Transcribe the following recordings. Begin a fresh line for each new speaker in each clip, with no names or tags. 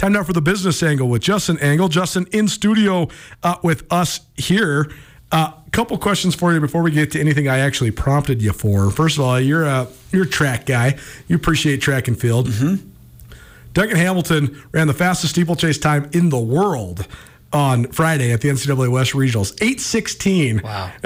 Time now for the business angle with Justin Angle. Justin in studio uh, with us here. A uh, couple questions for you before we get to anything I actually prompted you for. First of all, you're a you're a track guy. You appreciate track and field.
Mm-hmm.
Duncan Hamilton ran the fastest steeplechase time in the world on Friday at the NCAA West Regionals. 816.
Wow.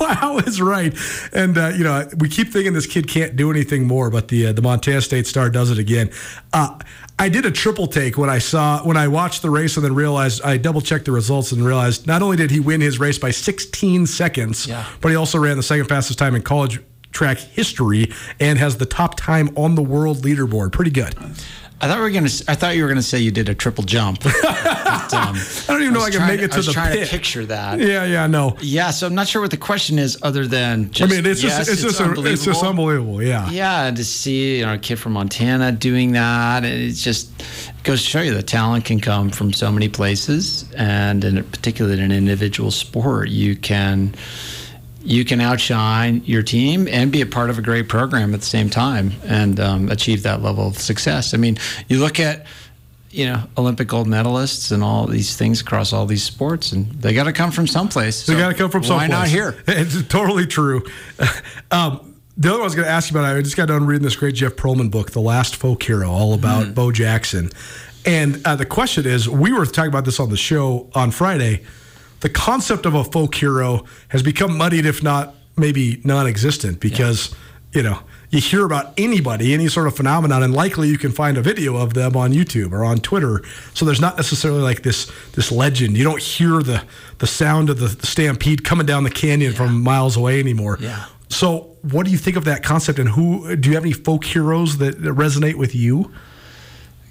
wow is right. And, uh, you know, we keep thinking this kid can't do anything more, but the, uh, the Montana State Star does it again. Uh, I did a triple take when I saw, when I watched the race and then realized, I double checked the results and realized not only did he win his race by 16 seconds,
yeah.
but he also ran the second fastest time in college track history and has the top time on the world leaderboard. Pretty good.
I thought we were gonna. I thought you were gonna say you did a triple jump. but, um,
I don't even know I, I can make it to,
I was
the
trying
pit.
to picture that.
Yeah, yeah, no.
Yeah, so I'm not sure what the question is, other than just,
I mean, it's
yes,
just it's,
it's,
just a, it's just unbelievable. Yeah,
yeah. To see you know a kid from Montana doing that, it's just it goes to show you that talent can come from so many places, and in particularly in an individual sport, you can you can outshine your team and be a part of a great program at the same time and um, achieve that level of success. I mean, you look at you know Olympic gold medalists and all these things across all these sports, and they got to come from someplace.
They got to come from someplace.
Why not here?
It's totally true. Um, the other one I was going to ask you about, I just got done reading this great Jeff Pearlman book, The Last Folk Hero, all about mm. Bo Jackson. And uh, the question is, we were talking about this on the show on Friday the concept of a folk hero has become muddied, if not maybe non-existent, because yeah. you know you hear about anybody, any sort of phenomenon, and likely you can find a video of them on YouTube or on Twitter. So there's not necessarily like this this legend. You don't hear the the sound of the stampede coming down the canyon yeah. from miles away anymore.
Yeah.
So what do you think of that concept, and who do you have any folk heroes that, that resonate with you?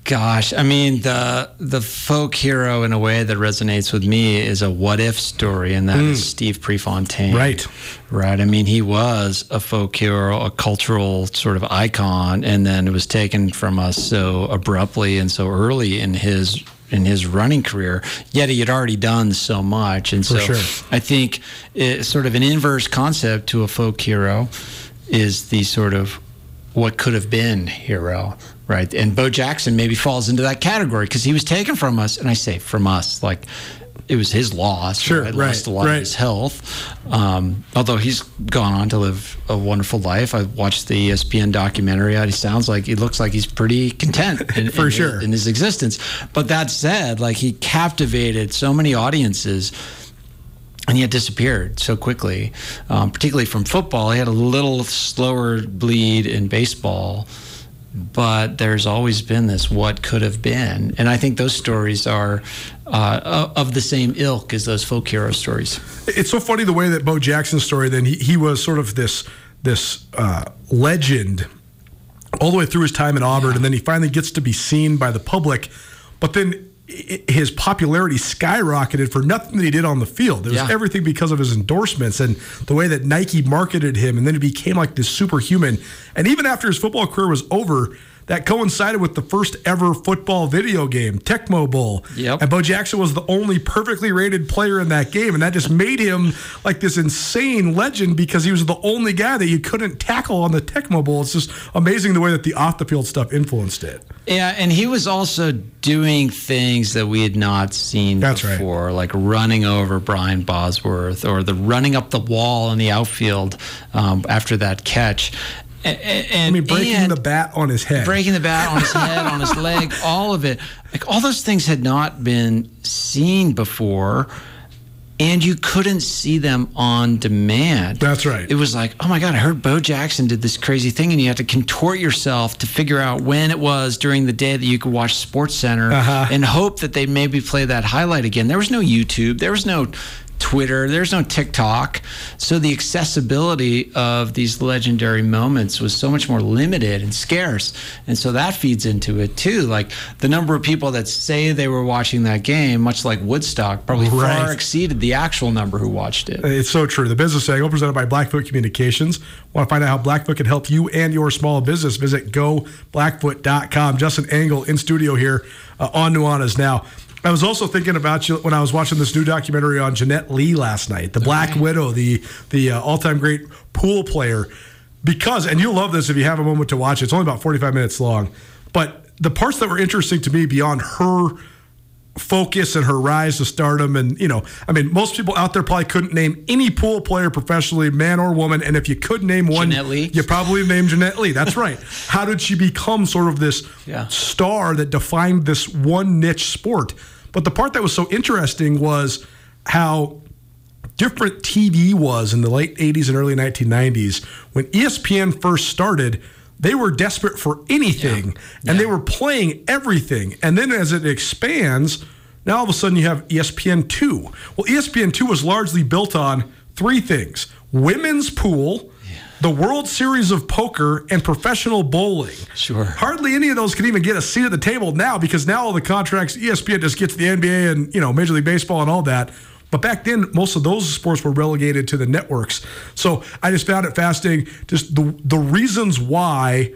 Gosh, I mean the the folk hero in a way that resonates with me is a what if story, and that mm. is Steve Prefontaine.
Right,
right. I mean, he was a folk hero, a cultural sort of icon, and then it was taken from us so abruptly and so early in his in his running career. Yet he had already done so much, and
For
so
sure.
I think it's sort of an inverse concept to a folk hero is the sort of what could have been hero right? And Bo Jackson maybe falls into that category because he was taken from us, and I say from us, like it was his loss.
Sure,
right?
right,
lost a lot
right.
of his health. Um, although he's gone on to live a wonderful life. I watched the ESPN documentary. He sounds like he looks like he's pretty content in,
for
in,
sure
in his existence. But that said, like he captivated so many audiences and yet disappeared so quickly, um, particularly from football. He had a little slower bleed in baseball but there's always been this what could have been and i think those stories are uh, of the same ilk as those folk hero stories
it's so funny the way that bo jackson's story then he, he was sort of this this uh, legend all the way through his time in auburn
Yeah.
and then he finally gets to be seen by the public but then his popularity skyrocketed for nothing that he did on the field. It was
Yeah.
everything because of his endorsements and the way that Nike marketed him. And then he became like this superhuman. And even after his football career was over, that coincided with the first ever football video game, Tecmo Bowl.
Yep.
And Bo Jackson was the only perfectly rated player in that game. And that just made him like this insane legend because he was the only guy that you couldn't tackle on the Tecmo Bowl. It's just amazing the way that the off the field stuff influenced it.
Yeah, and he was also doing things that we had not seen
That's right.
before, like running over Brian Bosworth or the running up the wall in the outfield um, after that catch. A- a- And,
I mean, breaking
and
the bat on his head.
breaking the bat on his head, on his leg, all of it. Like all those things had not been seen before. And you couldn't see them on demand.
That's right.
It was like, oh my God, I heard Bo Jackson did this crazy thing, and you had to contort yourself to figure out when it was during the day that you could watch Sports Center
Uh-huh.
and hope that they'd maybe play that highlight again. There was no YouTube, there was no Twitter, there's no TikTok. So the accessibility of these legendary moments was so much more limited and scarce. And so that feeds into it too. Like the number of people that say they were watching that game, much like Woodstock, probably
Right.
far exceeded the actual number who watched it.
It's so true. The business angle presented by Blackfoot Communications. Want to find out how Blackfoot can help you and your small business? Visit goblackfoot.com. Justin Angle in studio here uh, on Nuanez now. I was also thinking about you when I was watching this new documentary on Jeanette Lee last night, the Black Widow, the the uh, all-time great pool player. Because, and you'll love this if you have a moment to watch it. It's only about 45 minutes long, but the parts that were interesting to me beyond her focus and her rise to stardom. And you know i mean most people out there probably couldn't name any pool player professionally man or woman. And if you could name one you probably named jeanette lee. That's right. How did she become sort of this
Yeah.
star that defined this one niche sport? But the part that was so interesting was how different TV was in the late 80s and early 1990s. When ESPN first started, they were desperate for anything and they were playing everything. And then as it expands, now all of a sudden you have E ESPN2. Well, E ESPN2 was largely built on three things women's pool. The World Series of Poker and professional bowling.
Sure.
Hardly any of those can even get a seat at the table now because now all the contracts, ESPN just gets the NBA and you know Major League Baseball and all that. But back then, most of those sports were relegated to the networks. So I just found it fascinating, just the the reasons why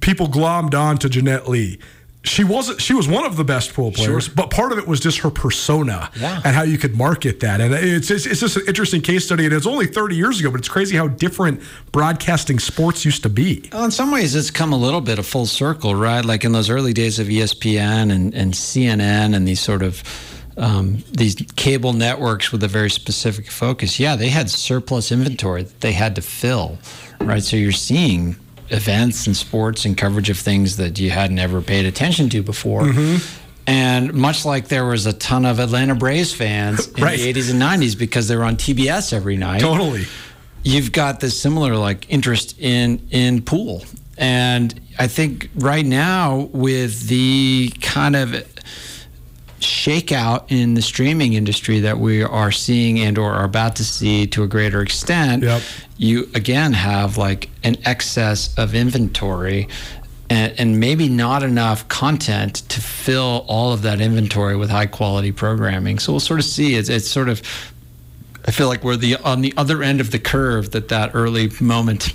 people glommed on to Jeanette Lee. She wasn't. She was one of the best pool players,
Sure.
but part of it was just her persona
Yeah.
and how you could market that. And it's, it's it's just an interesting case study. And it's only 30 years ago, but it's crazy how different broadcasting sports used to be.
Well, in some ways, it's come a little bit of full circle, right? Like in those early days of ESPN and, and CNN and these sort of um, these cable networks with a very specific focus. Yeah, they had surplus inventory that they had to fill, right? So you're seeing events and sports and coverage of things that you hadn't ever paid attention to before. And much like there was a ton of Atlanta Braves fans in
Right.
the 80s and 90s because they were on TBS every night
Totally.
you've got this similar like interest in in pool and i think right now with the kind of shakeout in the streaming industry that we are seeing and or are about to see to a greater extent
Yep.
you again have like an excess of inventory and, and maybe not enough content to fill all of that inventory with high quality programming so we'll sort of see it's, it's sort of I feel like we're the on the other end of the curve that that early moment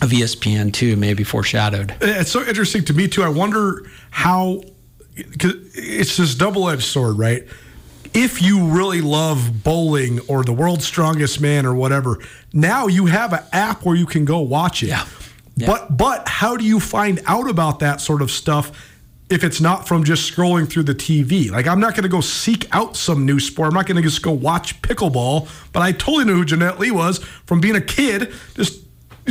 of E ESPN two maybe foreshadowed.
It's so interesting to me too. I wonder how it's this double-edged sword, right? If you really love bowling or the world's strongest man or whatever, now you have an app where you can go watch it.
Yeah. Yeah.
But but how do you find out about that sort of stuff if it's not from just scrolling through the TV? Like I'm not going to go seek out some new sport. I'm not going to just go watch pickleball. But I totally knew who Jeanette Lee was from being a kid. Just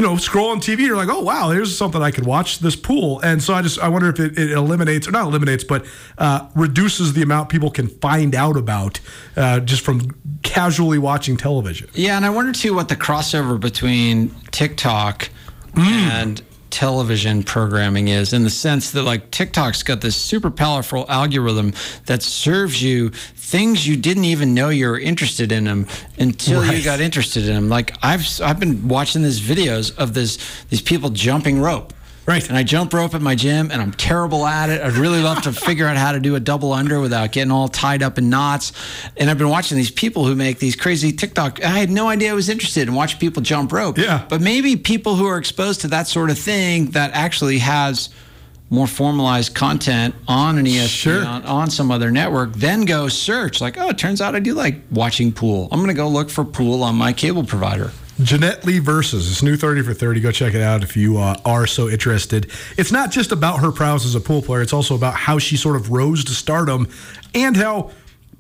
you know, scrolling TV, you're like, oh wow, here's something I could watch this pool. And so I just I wonder if it, it eliminates or not eliminates, but uh, reduces the amount people can find out about uh, just from casually watching television.
Yeah, and I wonder too what the crossover between TikTok and television programming is in the sense that like TikTok's got this super powerful algorithm that serves you things you didn't even know you were interested in them until you got interested in them. Like I've I've been watching these videos of this these people jumping rope.
Right.
And I jump rope at my gym and I'm terrible at it. I'd really love to figure out how to do a double under without getting all tied up in knots. And I've been watching these people who make these crazy TikTok. I had no idea I was interested in watching people jump rope.
Yeah.
But maybe people who are exposed to that sort of thing that actually has more formalized content on an ESPN,
Sure.
on, on some other network, then go search like, oh, it turns out I do like watching pool. I'm going to go look for pool on my cable provider.
Jeanette Lee versus it's new 30 for 30. Go check it out if you uh, are so interested. It's not just about her prowess as a pool player, it's also about how she sort of rose to stardom and how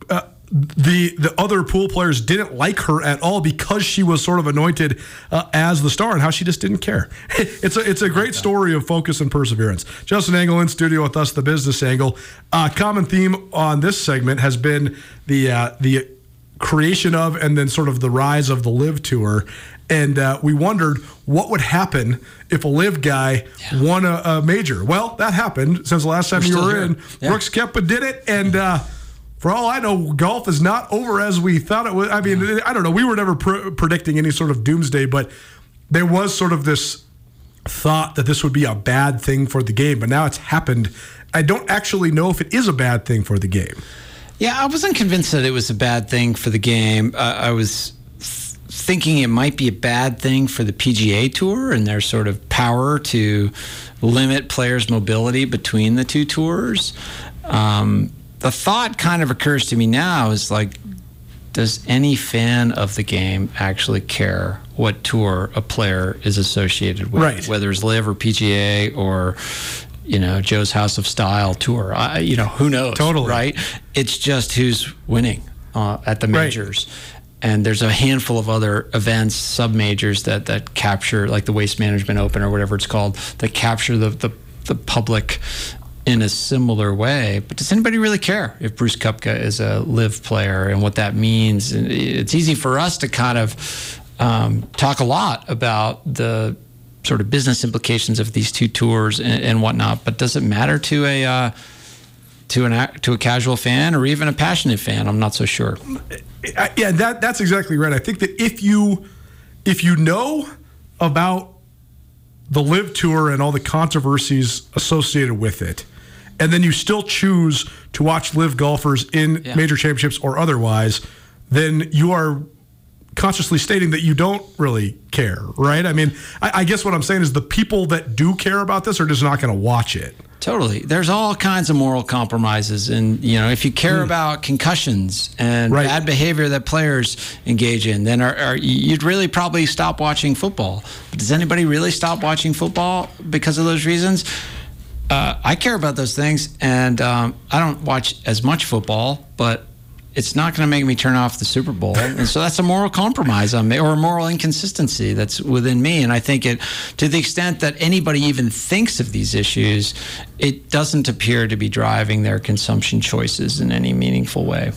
uh, the the other pool players didn't like her at all because she was sort of anointed uh, as the star and how she just didn't care. it's a it's a great story of focus and perseverance. Justin Angle in studio with us, the business angle. Uh, common theme on this segment has been the uh, the creation of and then sort of the rise of the LIV tour and uh, we wondered what would happen if a LIV guy won a, a major well that happened since the last time
We're
you were
here.
in
Yeah.
Brooks Koepka did it and uh, for all I know, golf is not over as we thought it was. I mean, I don't know. We were never pr- predicting any sort of doomsday, but there was sort of this thought that this would be a bad thing for the game, but now it's happened. I don't actually know if it is a bad thing for the game.
Yeah, I wasn't convinced that it was a bad thing for the game. Uh, I was th- thinking it might be a bad thing for the PGA Tour and their sort of power to limit players' mobility between the two tours. Um, the thought kind of occurs to me now is like, does any fan of the game actually care what tour a player is associated with,
Right.
whether it's LIV or PGA or you know Joe's House of Style tour. I, you know who knows?
Totally
right. It's just who's winning uh, at the majors. Right. And there's a handful of other events, sub majors that that capture, like the Waste Management Open or whatever it's called, that capture the the, the public in a similar way. But does anybody really care if Brooks Koepka is a LIV player and what that means? And it's easy for us to kind of um, talk a lot about the sort of business implications of these two tours and, and whatnot. But does it matter to a uh, to an to a casual fan or even a passionate fan? I'm not so sure.
Yeah, that that's exactly right. I think that if you if you know about the LIV tour and all the controversies associated with it, and then you still choose to watch LIV golfers in yeah. major championships or otherwise, then you are consciously stating that you don't really care, right? I mean, I, I guess what I'm saying is the people that do care about this are just not going to watch it.
Totally. There's all kinds of moral compromises. And, you know, if you care mm. about concussions and right. bad behavior that players engage in, then are, are, you'd really probably stop watching football. But does anybody really stop watching football because of those reasons? Uh, I care about those things, and um, I don't watch as much football, but it's not going to make me turn off the Super Bowl. And so that's a moral compromise on me or a moral inconsistency that's within me. And I think it, to the extent that anybody even thinks of these issues, it doesn't appear to be driving their consumption choices in any meaningful way.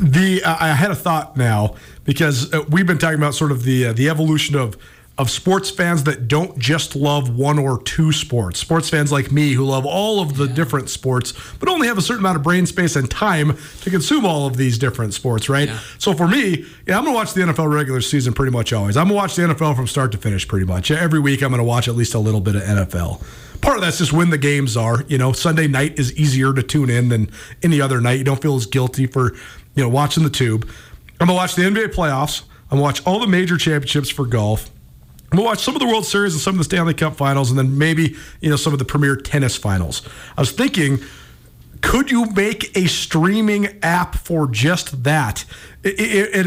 The uh, I had a thought now because uh, we've been talking about sort of the uh, the evolution of of sports fans that don't just love one or two sports. Sports fans like me who love all of the yeah. different sports, but only have a certain amount of brain space and time to consume all of these different sports, right? Yeah. So for me, yeah, I'm going to watch the NFL regular season pretty much always. I'm going to watch the NFL from start to finish pretty much. Every week, I'm going to watch at least a little bit of NFL. Part of that's just when the games are. You know, Sunday night is easier to tune in than any other night. You don't feel as guilty for, you know, watching the tube. I'm going to watch the NBA playoffs. I'm going to watch all the major championships for golf. We'll watch some of the World Series and some of the Stanley Cup finals, and then maybe you know some of the premier tennis finals. I was thinking, could you make a streaming app for just that? And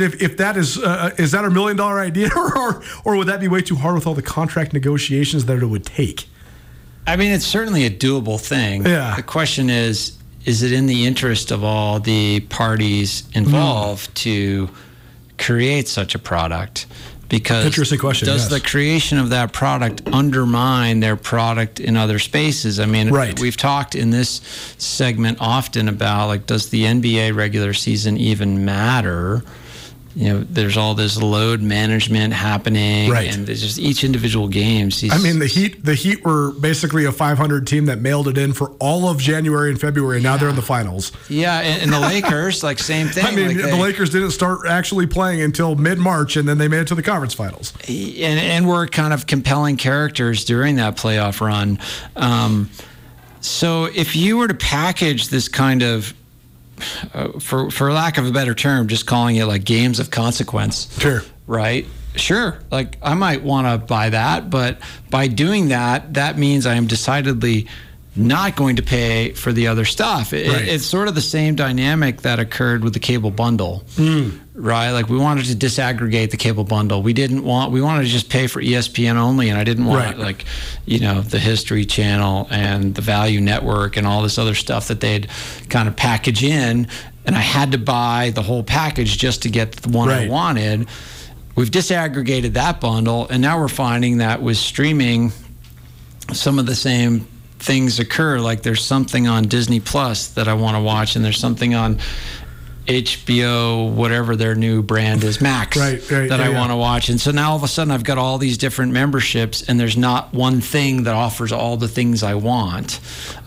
if, if that is uh, is that a million dollar idea, or or would that be way too hard with all the contract negotiations that it would take?
I mean, it's certainly a doable thing.
Yeah.
The question is, is it in the interest of all the parties involved mm. to create such a product? Because
interesting question.
Does
yes.
the creation of that product undermine their product in other spaces? I mean,
right.
we've talked in this segment often about like, does the NBA regular season even matter? You know, there's all this load management happening,
right.
and there's just each individual game.
I mean, the Heat, the Heat were basically a 500 team that mailed it in for all of January and February. And now yeah. they're in the finals.
Yeah, and, and the Lakers, like same thing.
I mean,
like
the they, Lakers didn't start actually playing until mid March, and then they made it to the conference finals.
And and we're kind of compelling characters during that playoff run. Um, so if you were to package this kind of uh, for for lack of a better term, just calling it like games of consequence.
Sure.
Right. Sure. Like I might want to buy that, but by doing that, that means I am decidedly not going to pay for the other stuff. It, right. It's sort of the same dynamic that occurred with the cable bundle,
mm.
right? Like we wanted to disaggregate the cable bundle. We didn't want. We wanted to just pay for ESPN only, and I didn't want right. like, you know, the History Channel and the Value Network and all this other stuff that they'd kind of package in, and I had to buy the whole package just to get the one right. I wanted. We've disaggregated that bundle, and now we're finding that with streaming, some of the same things occur. Like there's something on Disney Plus that I want to watch, and there's something on HBO, whatever their new brand is, Max,
right, right,
that
yeah,
I yeah. want to watch. And so now all of a sudden I've got all these different memberships, and there's not one thing that offers all the things I want.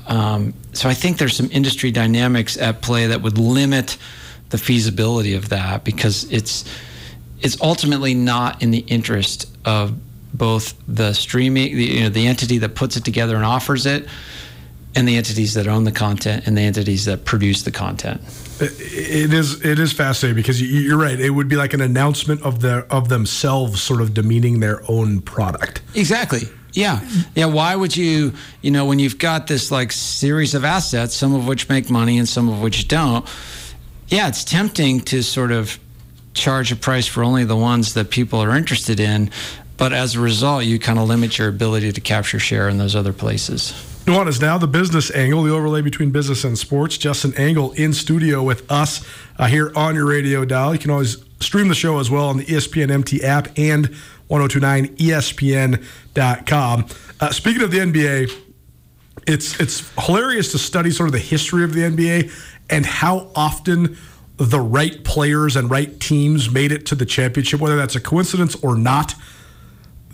Um, so I think there's some industry dynamics at play that would limit the feasibility of that because it's it's ultimately not in the interest of both the streaming, the, you know, the entity that puts it together and offers it, and the entities that own the content and the entities that produce the content.
It is it is fascinating because you're right. It would be like an announcement of their of themselves, sort of demeaning their own product.
Exactly. Yeah. Yeah. Why would you, you know, when you've got this like series of assets, some of which make money and some of which don't, yeah, it's tempting to sort of charge a price for only the ones that people are interested in. But as a result, you kind of limit your ability to capture share in those other places.
Nuanez is now the business angle, the overlay between business and sports. Justin Angle in studio with us uh, here on your radio dial. You can always stream the show as well on the ESPN MT app and 1029ESPN.com. Uh, speaking of the NBA, it's it's hilarious to study sort of the history of the NBA and how often the right players and right teams made it to the championship, whether that's a coincidence or not.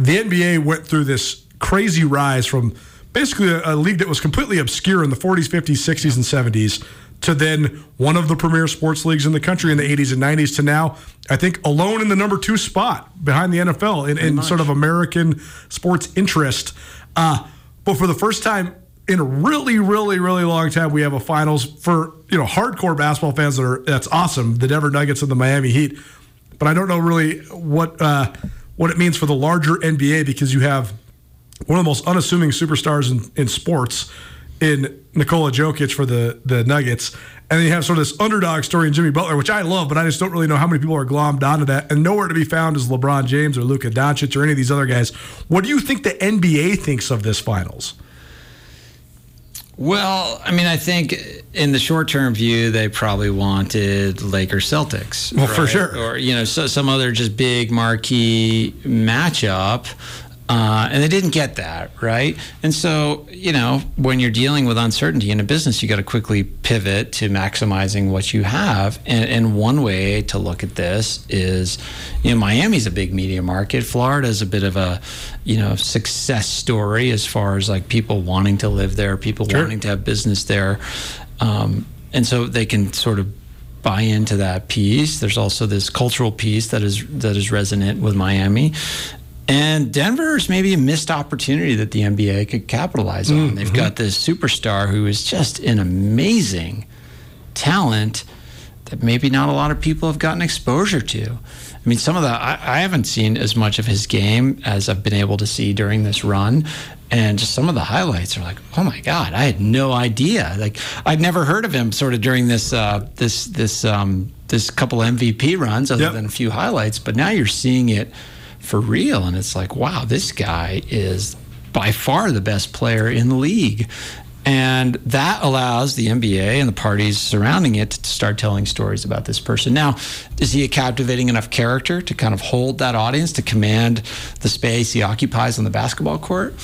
The NBA went through this crazy rise from basically a, a, league that was completely obscure in the 40s, 50s, 60s, and 70s to then one of the premier sports leagues in the country in the 80s and 90s to now, I think, alone in the number two spot behind the NFL in, in sort of American sports interest. Uh, but for the first time in a really, really, really long time, we have a finals for you know hardcore basketball fans that are that's awesome. The Denver Nuggets and the Miami Heat. But I don't know really what uh, what it means for the larger NBA because you have one of the most unassuming superstars in, in sports in Nikola Jokic for the the Nuggets. And then you have sort of this underdog story in Jimmy Butler, which I love, but I just don't really know how many people are glommed onto that. And nowhere to be found is LeBron James or Luka Doncic or any of these other guys. What do you think the NBA thinks of this finals?
Well, I mean, I think in the short term view, they probably wanted Lakers Celtics.
Well, right? for sure.
Or, you know, so, some other just big marquee matchup. Uh, and they didn't get that, right? And so, you know, when you're dealing with uncertainty in a business, you got to quickly pivot to maximizing what you have. And, and, one way to look at this is, you know, Miami's a big media market. Florida's a bit of a, you know, success story as far as like people wanting to live there, people sure. wanting to have business there. Um, and so they can sort of buy into that piece. There's also this cultural piece that is that is resonant with Miami, and Denver's maybe a missed opportunity that the NBA could capitalize on. Mm-hmm. They've got this superstar who is just an amazing talent that maybe not a lot of people have gotten exposure to. I mean, some of the, I, I, haven't seen as much of his game as I've been able to see during this run. And just some of the highlights are like, oh my God, I had no idea. Like, I'd never heard of him sort of during this, uh, this, this, um, this couple MVP runs, other yep. than a few highlights. But now you're seeing it for real. And it's like, wow, this guy is by far the best player in the league. And that allows the NBA and the parties surrounding it to start telling stories about this person. Now, is he a captivating enough character to kind of hold that audience, to command the space he occupies on the basketball court?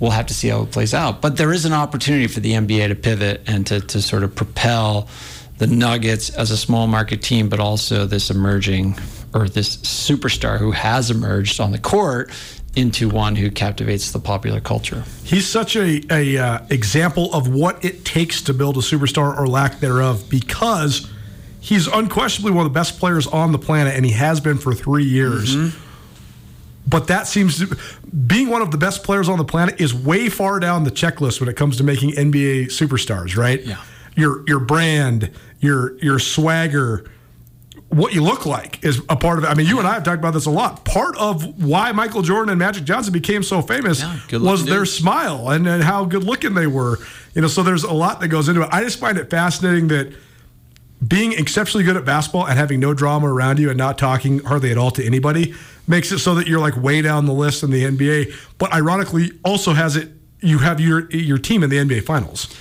We'll have to see how it plays out. But there is an opportunity for the NBA to pivot and to, to sort of propel the Nuggets as a small market team, but also this emerging or this superstar who has emerged on the court into one who captivates the popular culture.
He's such a, a uh, example of what it takes to build a superstar or lack thereof because he's unquestionably one of the best players on the planet and he has been for 3 years. Mm-hmm. But that seems to being one of the best players on the planet is way far down the checklist when it comes to making NBA superstars, right?
Yeah.
Your your brand, your your swagger, what you look like is a part of it. I mean, you and I have talked about this a lot. Part of why Michael Jordan and Magic Johnson became so famous yeah, was their smile and, and how good looking they were. You know, so there's a lot that goes into it. I just find it fascinating that being exceptionally good at basketball and having no drama around you and not talking hardly at all to anybody makes it so that you're like way down the list in the NBA. But ironically, also has it you have your your team in the NBA finals.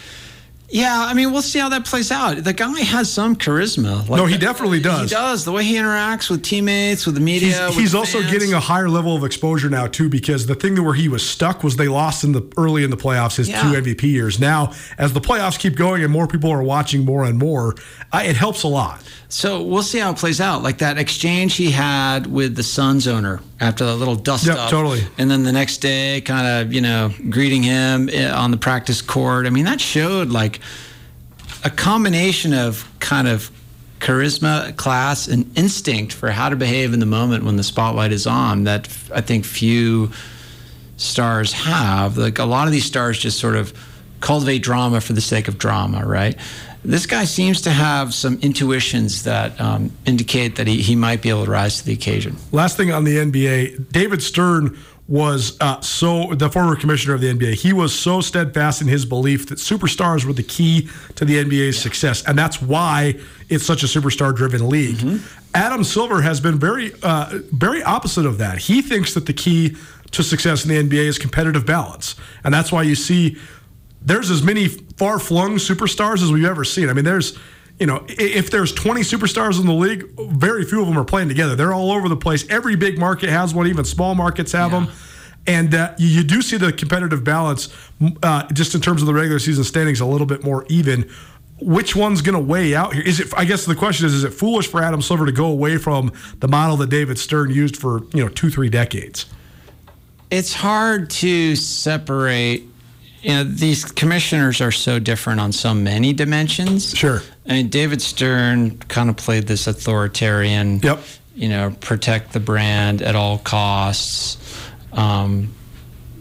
Yeah, I mean, we'll see how that plays out. The guy has some charisma.
Like, no, he definitely does.
He does. The way he interacts with teammates, with the media.
He's, he's also getting a higher level of exposure now too, because the thing where he was stuck was they lost in the early in the playoffs his yeah. two MVP years. Now, as the playoffs keep going and more people are watching more and more, uh, it helps a lot.
So we'll see how it plays out. Like that exchange he had with the Suns owner after that little dust
yep,
up,
totally.
And then the next day, kind of you know greeting him eh, on the practice court. I mean, that showed like a combination of kind of charisma, class, and instinct for how to behave in the moment when the spotlight is on. That I think few stars have. Like a lot of these stars just sort of cultivate drama for the sake of drama, right? This guy seems to have some intuitions that um, indicate that he, he might be able to rise to the occasion.
Last thing on the NBA, David Stern was uh, so the former commissioner of the NBA. He was so steadfast in his belief that superstars were the key to the NBA's yeah. success, and that's why it's such a superstar-driven league. Mm-hmm. Adam Silver has been very, uh, very opposite of that. He thinks that the key to success in the NBA is competitive balance, and that's why you see there's as many far flung superstars as we've ever seen. I mean, there's you know, if there's 20 superstars in the league, very few of them are playing together. They're all over the place. Every big market has one, even small markets have yeah. them. And uh, you, you, do see the competitive balance, uh, just in terms of the regular season standings, a little bit more even. Which one's going to weigh out here? Is it? I guess the question is: Is it foolish for Adam Silver to go away from the model that David Stern used for you know two, three decades?
It's hard to separate you know these commissioners are so different on so many dimensions.
Sure.
I mean, David Stern kind of played this authoritarian.
Yep.
You know, protect the brand at all costs. Um,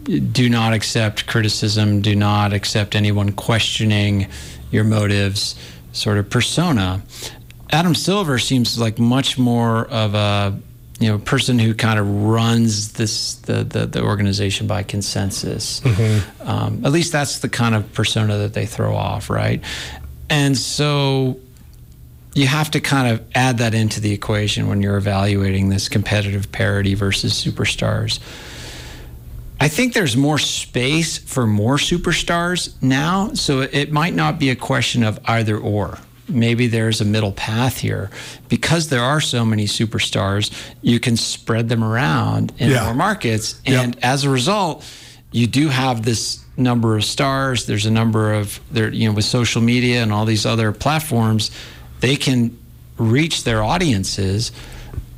do not accept criticism. Do not accept anyone questioning your motives. Sort of persona. Adam Silver seems like much more of a you know a person who kind of runs this the the, the organization by consensus. Mm-hmm. Um, at least that's the kind of persona that they throw off, right? And so you have to kind of add that into the equation when you're evaluating this competitive parity versus superstars. I think there's more space for more superstars now, so it might not be a question of either or maybe there's a middle path here. Because there are so many superstars, you can spread them around in yeah. more markets. And as a result, you do have this number of stars. There's a number of there, you know, with social media and all these other platforms, they can reach their audiences,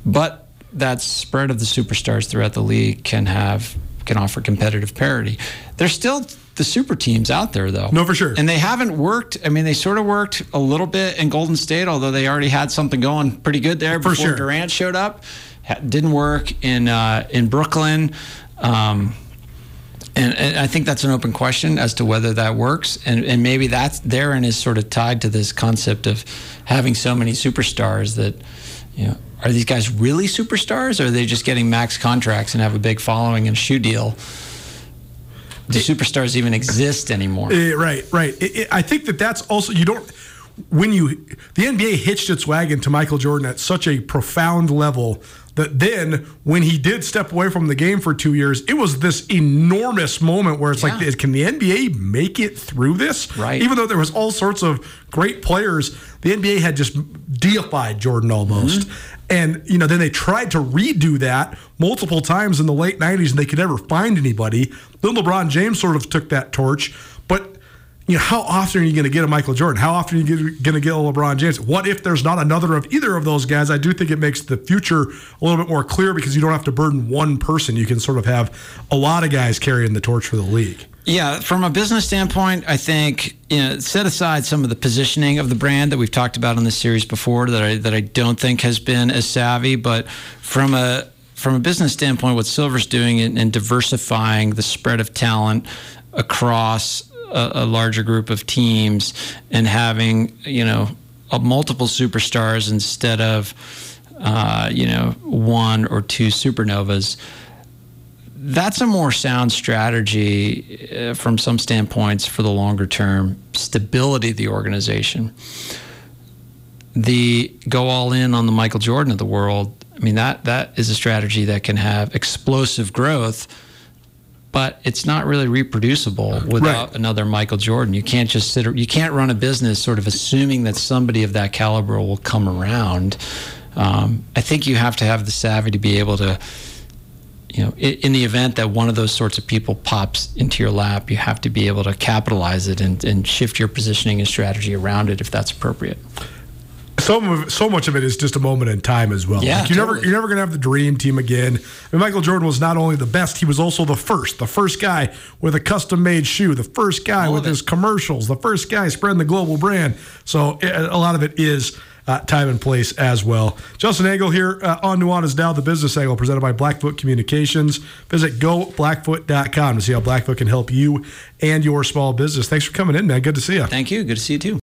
but that spread of the superstars throughout the league can have can offer competitive parity. There's still the super teams out there, though.
No, for sure.
And they haven't worked. I mean, they sort of worked a little bit in Golden State, although they already had something going pretty good there for before sure. Durant showed up. Didn't work in uh, in Brooklyn. Um, and, and, I think that's an open question as to whether that works. And, and maybe that's therein is sort of tied to this concept of having so many superstars that, you know, are these guys really superstars or are they just getting max contracts and have a big following and shoe deal? Do superstars even exist anymore?
Uh, right, right. It, it, I think that that's also you don't when you the NBA hitched its wagon to Michael Jordan at such a profound level that then when he did step away from the game for two years, it was this enormous moment where it's yeah. like, can the NBA make it through this?
Right.
Even though there was all sorts of great players, the NBA had just deified Jordan almost. Mm-hmm. And you know, then they tried to redo that multiple times in the late '90s, and they could never find anybody. Then LeBron James sort of took that torch, you know, how often are you going to get a Michael Jordan? How often are you going to get a LeBron James? What if there's not another of either of those guys? I do think it makes the future a little bit more clear because you don't have to burden one person. You can sort of have a lot of guys carrying the torch for the league.
Yeah, from a business standpoint, I think you know, set aside some of the positioning of the brand that we've talked about in this series before that I that I don't think has been as savvy, but from a from a business standpoint, what Silver's doing in, in diversifying the spread of talent across a, a, larger group of teams and having you know multiple superstars instead of uh, you know one or two supernovas that's a more sound strategy uh, from some standpoints for the longer term stability of the organization. The go all in on the Michael Jordan of the world, I mean that that is a strategy that can have explosive growth, but it's not really reproducible without right. another Michael Jordan. You can't just sit you can't run a business sort of assuming that somebody of that caliber will come around. Um, I think you have to have the savvy to be able to you know, in the event that one of those sorts of people pops into your lap, you have to be able to capitalize it and, and shift your positioning and strategy around it if that's appropriate.
So, so much of it is just a moment in time as well.
Yeah,
like you're
totally.
never you're never gonna have the dream team again. I mean, Michael Jordan was not only the best, he was also the first. The first guy with a custom made shoe, the first guy with his commercials, the first guy spreading the global brand. So a lot of it is uh, time and place as well. Justin Angle here uh, on Nuanez Now, the business angle presented by Blackfoot Communications. Visit goblackfoot.com to see how Blackfoot can help you and your small business. Thanks for coming in, man. Good to see you.
Thank you. Good to see you too.